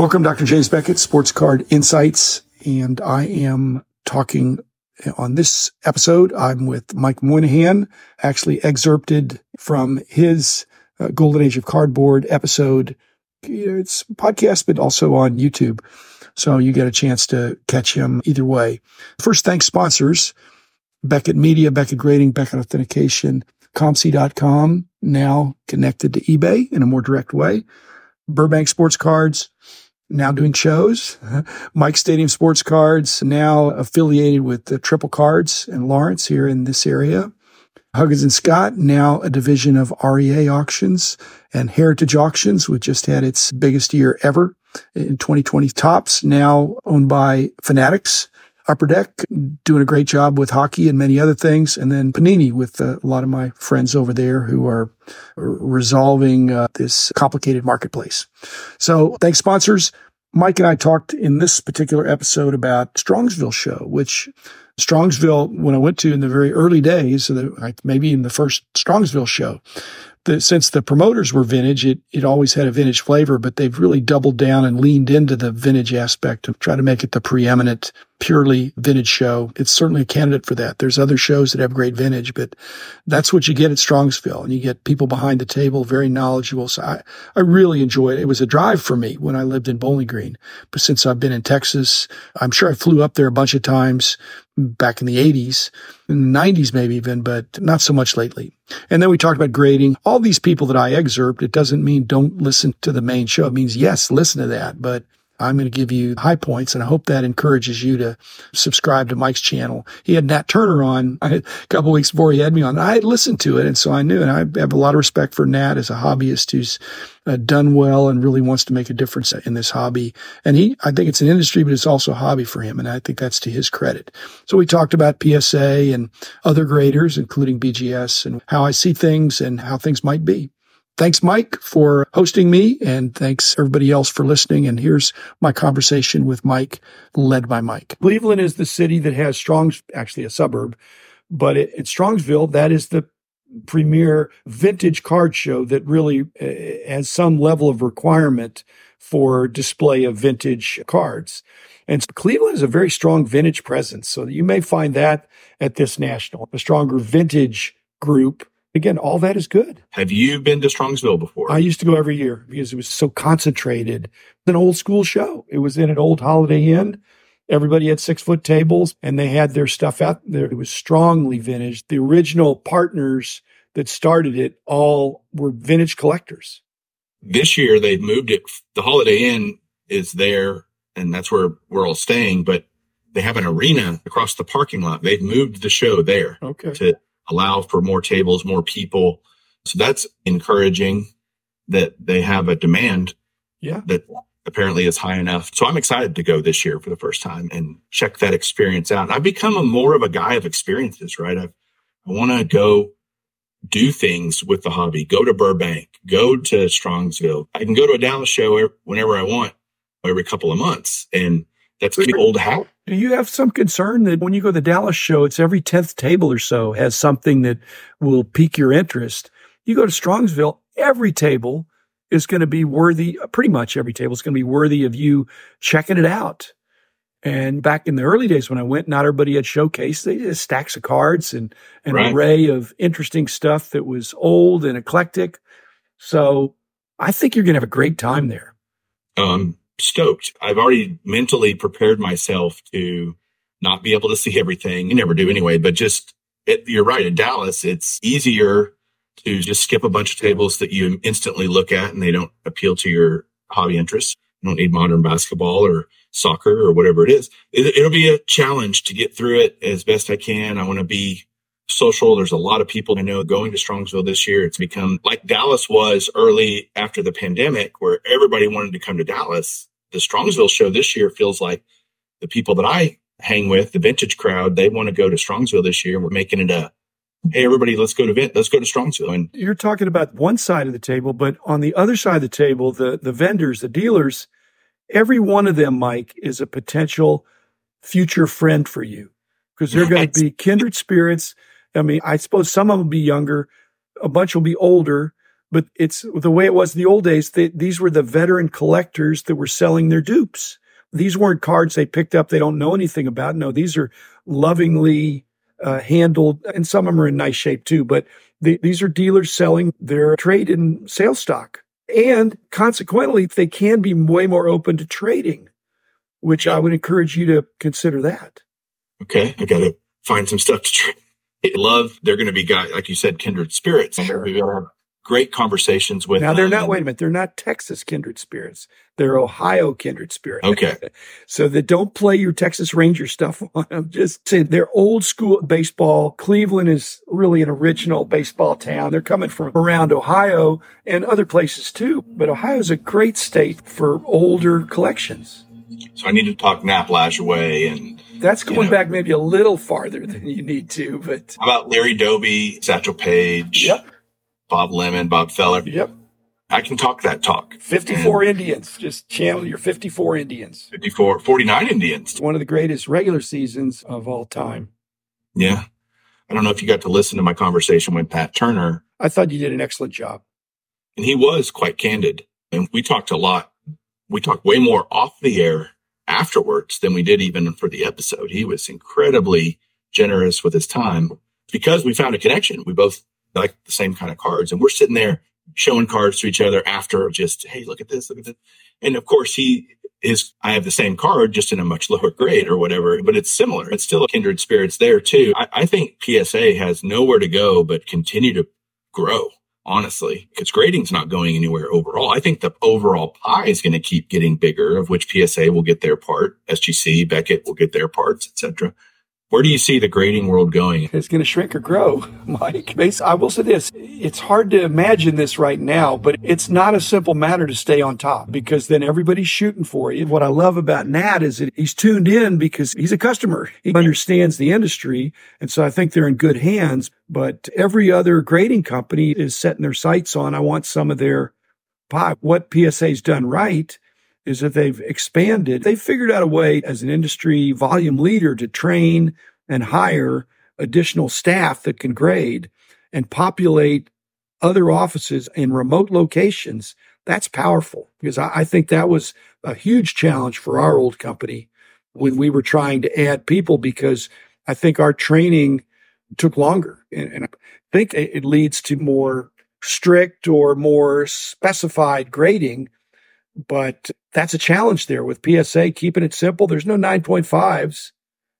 Welcome, Dr. James Beckett, Sports Card Insights. And I am talking on this episode. I'm with Mike Moynihan, actually excerpted from his uh, Golden Age of Cardboard episode. It's podcast, but also on YouTube. So you get a chance to catch him either way. First, thanks sponsors. Beckett Media, Beckett Grading, Beckett Authentication, COMC.com, now connected to eBay in a more direct way. Burbank Sports Cards, now doing shows. Mike Stadium Sports Cards, now affiliated with the Triple Cards and Lawrence here in this area. Huggins and Scott, now a division of REA Auctions and Heritage Auctions, which just had its biggest year ever in 2020 Topps, now owned by Fanatics. Upper Deck doing a great job with hockey and many other things. And then Panini with a lot of my friends over there who are resolving uh, this complicated marketplace. So thanks sponsors. Mike and I talked in this particular episode about Strongsville show, which Strongsville, when I went to in the very early days, maybe in the first Strongsville show, the, since the promoters were vintage, it, it always had a vintage flavor, but they've really doubled down and leaned into the vintage aspect to try to make it the preeminent, purely vintage show. It's certainly a candidate for that. There's other shows that have great vintage, but that's what you get at Strongsville. And you get people behind the table, very knowledgeable. So I, I really enjoy it. It was a drive for me when I lived in Bowling Green. But since I've been in Texas, I'm sure I flew up there a bunch of times back in the 80s, in 90s maybe even, but not so much lately. And then we talked about grading. All these people that I excerpt, it doesn't mean don't listen to the main show. It means yes, listen to that, but I'm going to give you high points, and I hope that encourages you to subscribe to Mike's channel. He had Nat Turner on a couple weeks before he had me on. I had listened to it, and so I knew, and I have a lot of respect for Nat as a hobbyist who's uh, done well and really wants to make a difference in this hobby. And he, I think it's an industry, but it's also a hobby for him, and I think that's to his credit. So we talked about PSA and other graders, including BGS, and how I see things and how things might be. Thanks, Mike, for hosting me, and thanks everybody else for listening. And here's my conversation with Mike, led by Mike. Cleveland is the city that has strong, actually a suburb, but it, it's Strongsville. That is the premier vintage card show that really uh, has some level of requirement for display of vintage cards. And Cleveland is a very strong vintage presence. So you may find that at this national, a stronger vintage group again, all that is good. Have you been to Strongsville before? I used to go every year because it was so concentrated. It's an old school show. It was in an old Holiday Inn. Everybody had six foot tables and they had their stuff out there. It was strongly vintage. The original partners that started it all were vintage collectors. This year they've moved it. The Holiday Inn is there and that's where we're all staying, but they have an arena across the parking lot. They've moved the show there okay. to allow for more tables, more people. So that's encouraging that they have a demand yeah. that apparently is high enough. So I'm excited to go this year for the first time and check that experience out. I've become a more of a guy of experiences, right? I've, I want to go do things with the hobby, go to Burbank, go to Strongsville. I can go to a Dallas show whenever I want every couple of months. And that's the old hat. Do you have some concern that when you go to the Dallas show, it's every 10th table or so has something that will pique your interest? You go to Strongsville, every table is going to be worthy, pretty much every table is going to be worthy of you checking it out. And back in the early days when I went, not everybody had showcase. They had stacks of cards and an right. array of interesting stuff that was old and eclectic. So I think you're going to have a great time there. Um, stoked. I've already mentally prepared myself to not be able to see everything. You never do anyway, but just it, you're right. In Dallas, it's easier to just skip a bunch of tables that you instantly look at and they don't appeal to your hobby interests. You don't need modern basketball or soccer or whatever it is. It, it'll be a challenge to get through it as best I can. I want to be social. There's a lot of people I know going to Strongsville this year. It's become like Dallas was early after the pandemic where everybody wanted to come to Dallas the Strongsville show this year feels like the people that I hang with, the vintage crowd, they want to go to Strongsville this year. We're making it a hey everybody, let's go to Vent, let's go to Strongsville. And you're talking about one side of the table, but on the other side of the table, the the vendors, the dealers, every one of them, Mike, is a potential future friend for you because they're going to be kindred spirits. I mean, I suppose some of them will be younger, a bunch will be older, But it's the way it was in the old days. They, these were the veteran collectors that were selling their dupes. These weren't cards they picked up they don't know anything about. No, these are lovingly uh, handled, and some of them are in nice shape too. But the, these are dealers selling their trade in sales stock. And consequently, they can be way more open to trading, which I would encourage you to consider that. Okay. I got to find some stuff to trade. Love, they're going to be guys, like you said, kindred spirits. Sure. We're going have great conversations with Now, they're not, wait a minute, they're not Texas kindred spirits. They're Ohio kindred spirits. Okay. so that don't play your Texas Ranger stuff on them. Just say they're old school baseball. Cleveland is really an original baseball town. They're coming from around Ohio and other places too. But Ohio is a great state for older collections. So I need to talk Nap Lajoie and That's You going know. back maybe a little farther than you need to, but how about Larry Doby, Satchel Paige, yep, Bob Lemon, Bob Feller. yep. I can talk that talk. 54 Indians. Just channel your 54 Indians. 54, 49 Indians. One of the greatest regular seasons of all time. Yeah. I don't know if you got to listen to my conversation with Nat Turner, I thought you did an excellent job. and he was quite candid. And we talked a lot. We talked way more off the air afterwards than we did even for the episode. He was incredibly generous with his time because we found a connection. We both like the same kind of cards, and we're sitting there showing cards to each other after just, hey, look at this, look at this. And of course, he is, I have the same card just in a much lower grade or whatever, but it's similar. It's still kindred spirits there too. I, I think PSA has nowhere to go but continue to grow honestly, because grading's not going anywhere overall. I think the overall pie is going to keep getting bigger, of which PSA will get their part, SGC, Beckett will get their parts, etc. Where do you see the grading world going? It's going to shrink or grow, Mike. I will say this. It's hard to imagine this right now, but it's not a simple matter to stay on top because then everybody's shooting for you. What I love about Nat is that he's tuned in because he's a customer. He understands the industry. And so I think they're in good hands, but every other grading company is setting their sights on, I want some of their pie. What PSA's done right is that they've expanded. They've figured out a way as an industry volume leader to train and hire additional staff that can grade and populate other offices in remote locations. That's powerful because I, I think that was a huge challenge for our old company when we were trying to add people because I think our training took longer. And, and I think it it leads to more strict or more specified grading but that's a challenge there with PSA keeping it simple. There's no 9.5s.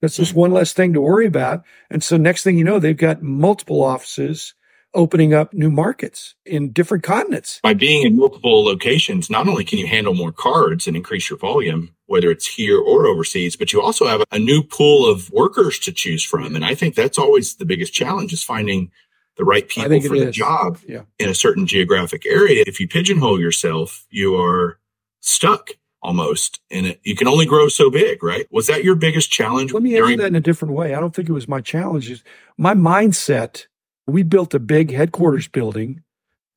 That's just one less thing to worry about. And so next thing you know, they've got multiple offices opening up new markets in different continents. By being in multiple locations, not only can you handle more cards and increase your volume, whether it's here or overseas, but you also have a new pool of workers to choose from. And I think that's always the biggest challenge is finding the right people for the is. job Yeah. in a certain geographic area. If you pigeonhole yourself, you are stuck almost and it, you can only grow so big, right? Was that your biggest challenge? Let me answer during- that in a different way. I don't think it was my challenge. My mindset, we built a big headquarters building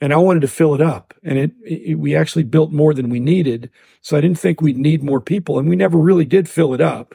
and I wanted to fill it up. And it, it we actually built more than we needed. So I didn't think we'd need more people. And we never really did fill it up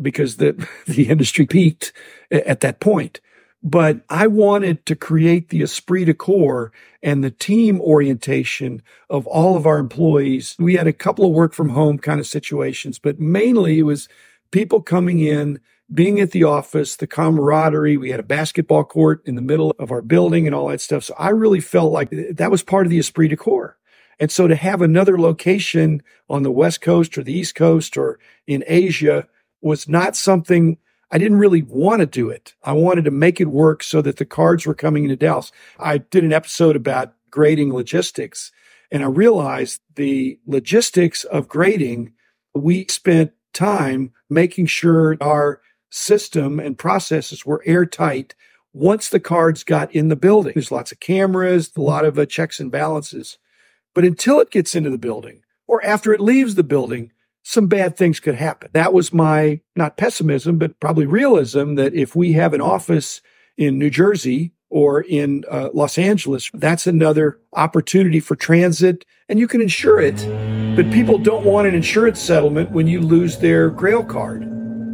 because the, the industry peaked at that point. But I wanted to create the esprit de corps and the team orientation of all of our employees. We had a couple of work from home kind of situations, but mainly it was people coming in, being at the office, the camaraderie. We had a basketball court in the middle of our building and all that stuff. So I really felt like that was part of the esprit de corps. And so to have another location on the West Coast or the East Coast or in Asia was not something I didn't really want to do it. I wanted to make it work so that the cards were coming into Dallas. I did an episode about grading logistics and I realized the logistics of grading, we spent time making sure our system and processes were airtight once the cards got in the building. There's lots of cameras, a lot of uh, checks and balances. But until it gets into the building or after it leaves the building, some bad things could happen. That was my, not pessimism, but probably realism that if we have an office in New Jersey or in uh, Los Angeles, that's another opportunity for transit and you can insure it. But people don't want an insurance settlement when you lose their grail card.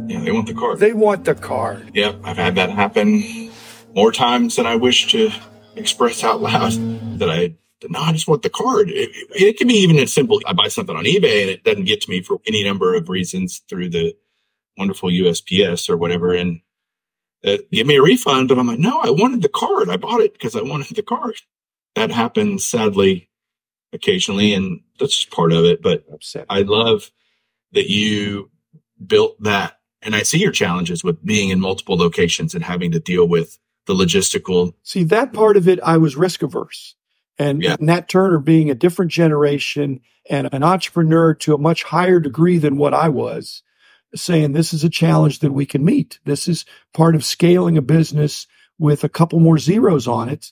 yeah, they want the card. They want the card. Yep, I've had that happen more times than I wish to express out loud. that I no, I just want the card. It, it, can be even as simple. I buy something on eBay and it doesn't get to me for any number of reasons through the wonderful USPS or whatever. And uh, give me a refund. But I'm like, no, I wanted the card. I bought it because I wanted the card. That happens sadly occasionally. And that's just part of it. But I love that you built that. And I see your challenges with being in multiple locations and having to deal with the logistical. See, that part of it, I was risk averse. And yeah. Nat Turner being a different generation and an entrepreneur to a much higher degree than what I was, saying this is a challenge that we can meet. This is part of scaling a business with a couple more zeros on it,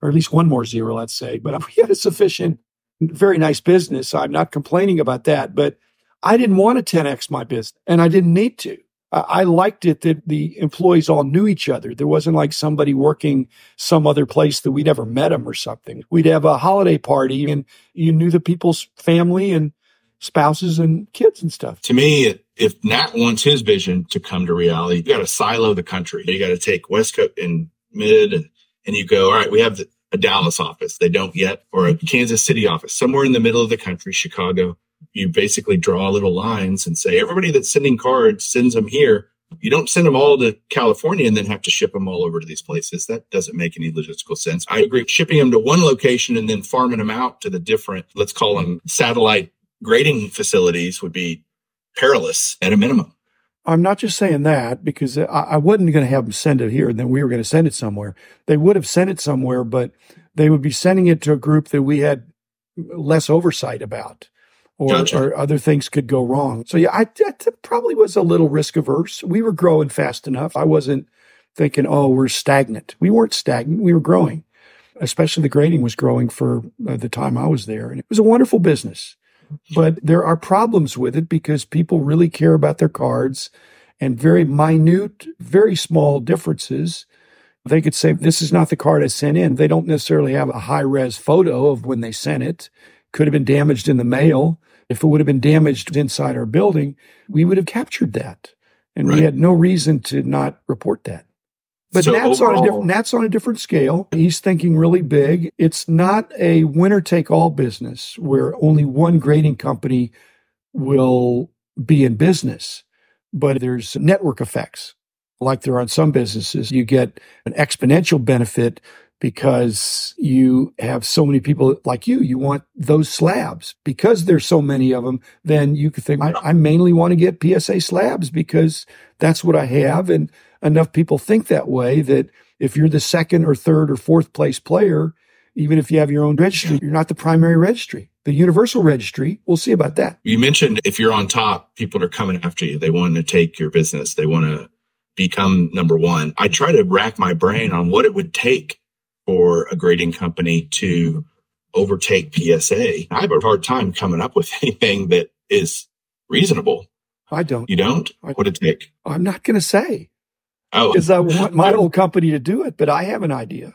or at least one more zero, let's say. But we had a sufficient, very nice business. I'm not complaining about that, but I didn't want to 10x my business and I didn't need to. I liked it that the employees all knew each other. There wasn't like somebody working some other place that we'd ever met them or something. We'd have a holiday party and you knew the people's family and spouses and kids and stuff. To me, if Nat wants his vision to come to reality, you got to silo the country. You got to take West Coast and mid and, and you go, all right, we have the, a Dallas office. They don't yet, or a Kansas City office, somewhere in the middle of the country, Chicago you basically draw little lines and say everybody that's sending cards sends them here. You don't send them all to California and then have to ship them all over to these places. That doesn't make any logistical sense. I agree. Shipping them to one location and then farming them out to the different, let's call them satellite grading facilities would be perilous at a minimum. I'm not just saying that because I, I wasn't going to have them send it here and then we were going to send it somewhere. They would have sent it somewhere, but they would be sending it to a group that we had less oversight about or, gotcha. or other things could go wrong. So yeah, I, I probably was a little risk averse. We were growing fast enough. I wasn't thinking, oh, we're stagnant. We weren't stagnant. We were growing. Especially the grading was growing for uh, the time I was there, and it was a wonderful business. But there are problems with it because people really care about their cards, and very minute, very small differences. They could say, This is not the card I sent in. They don't necessarily have a high res photo of when they sent it. Could have been damaged in the mail. If it would have been damaged inside our building, we would have captured that. And right. we had no reason to not report that. But so Nat's overall, on a different Nat's on a different scale. He's thinking really big. It's not a winner take all business where only one grading company will be in business, but there's network effects. Like there are on some businesses, you get an exponential benefit because you have so many people like you. You want those slabs because there's so many of them. Then you could think, I, I, mainly want to get PSA slabs because that's what I have. And enough people think that way that if you're the second or third or fourth place player, even if you have your own registry, you're not the primary registry. The universal registry, we'll see about that. You mentioned if you're on top, people are coming after you. They want to take your business. They want to become number one. I try to rack my brain on what it would take for a grading company to overtake PSA. I have a hard time coming up with anything that is reasonable. I don't. You don't? I, what it take? I'm not going to say. Oh, because I want my old company to do it, but I have an idea.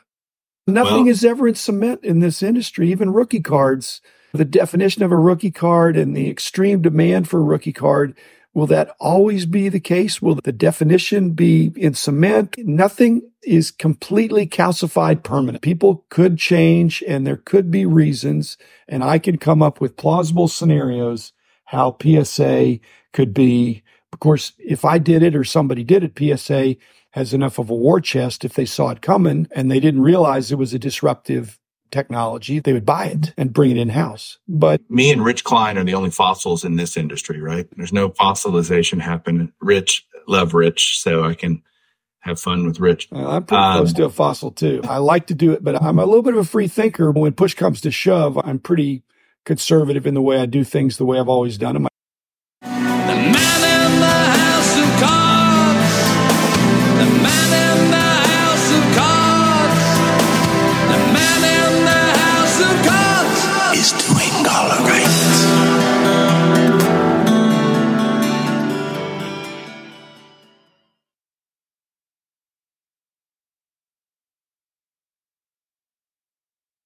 Nothing well, is ever in cement in this industry, even rookie cards. The definition of a rookie card and the extreme demand for a rookie card Will that always be the case? Will the definition be in cement? Nothing is completely calcified permanent. People could change and there could be reasons. And I could come up with plausible scenarios how PSA could be. Of course, if I did it or somebody did it, PSA has enough of a war chest if they saw it coming and they didn't realize it was a disruptive technology, they would buy it and bring it in house. But me and Rich Klein are the only fossils in this industry, right? There's no fossilization happening. Rich, love Rich, so I can have fun with Rich. Well, I'm pretty um, close to a fossil too. I like to do it, but I'm a little bit of a free thinker. When push comes to shove, I'm pretty conservative in the way I do things the way I've always done them.